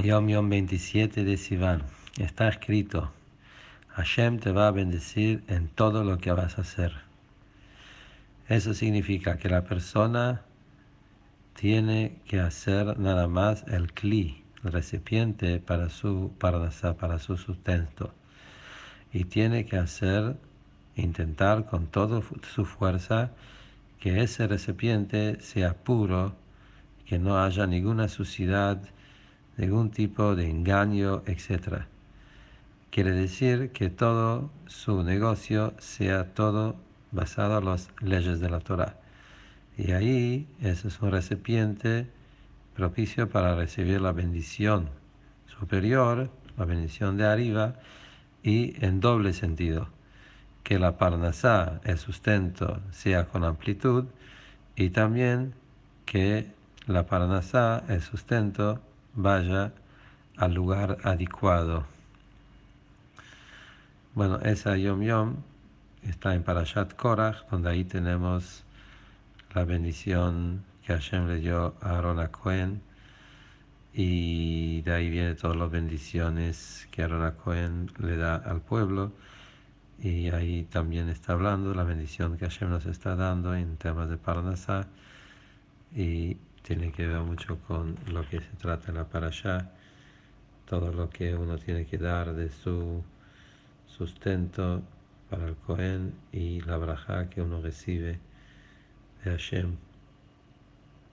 Yom Yom 27 de Sivan. Está escrito, Hashem te va a bendecir en todo lo que vas a hacer. Eso significa que la persona tiene que hacer nada más el kli, el recipiente para su, para su sustento. Y tiene que hacer, intentar con toda su fuerza que ese recipiente sea puro, que no haya ninguna suciedad, ningún tipo de engaño, etc. Quiere decir que todo su negocio sea todo basado en las leyes de la Torah. Y ahí ese es un recipiente propicio para recibir la bendición superior, la bendición de arriba, y en doble sentido, que la parnasá, el sustento, sea con amplitud, y también que la parnasá, el sustento, vaya al lugar adecuado. Bueno, esa Yom Yom está en Parashat Korach, donde ahí tenemos la bendición que Hashem le dio a Aaron a Cohen, y de ahí vienen todas las bendiciones que Aaron a Cohen le da al pueblo. Y ahí también está hablando la bendición que Hashem nos está dando en temas de Parnasá. Tiene que ver mucho con lo que se trata en la parasha, todo lo que uno tiene que dar de su sustento para el Cohen y la braja que uno recibe de Hashem.